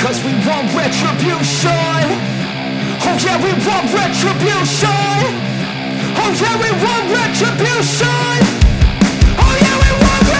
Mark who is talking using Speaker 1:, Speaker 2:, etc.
Speaker 1: Cause we want retribution. Oh yeah, we want retribution.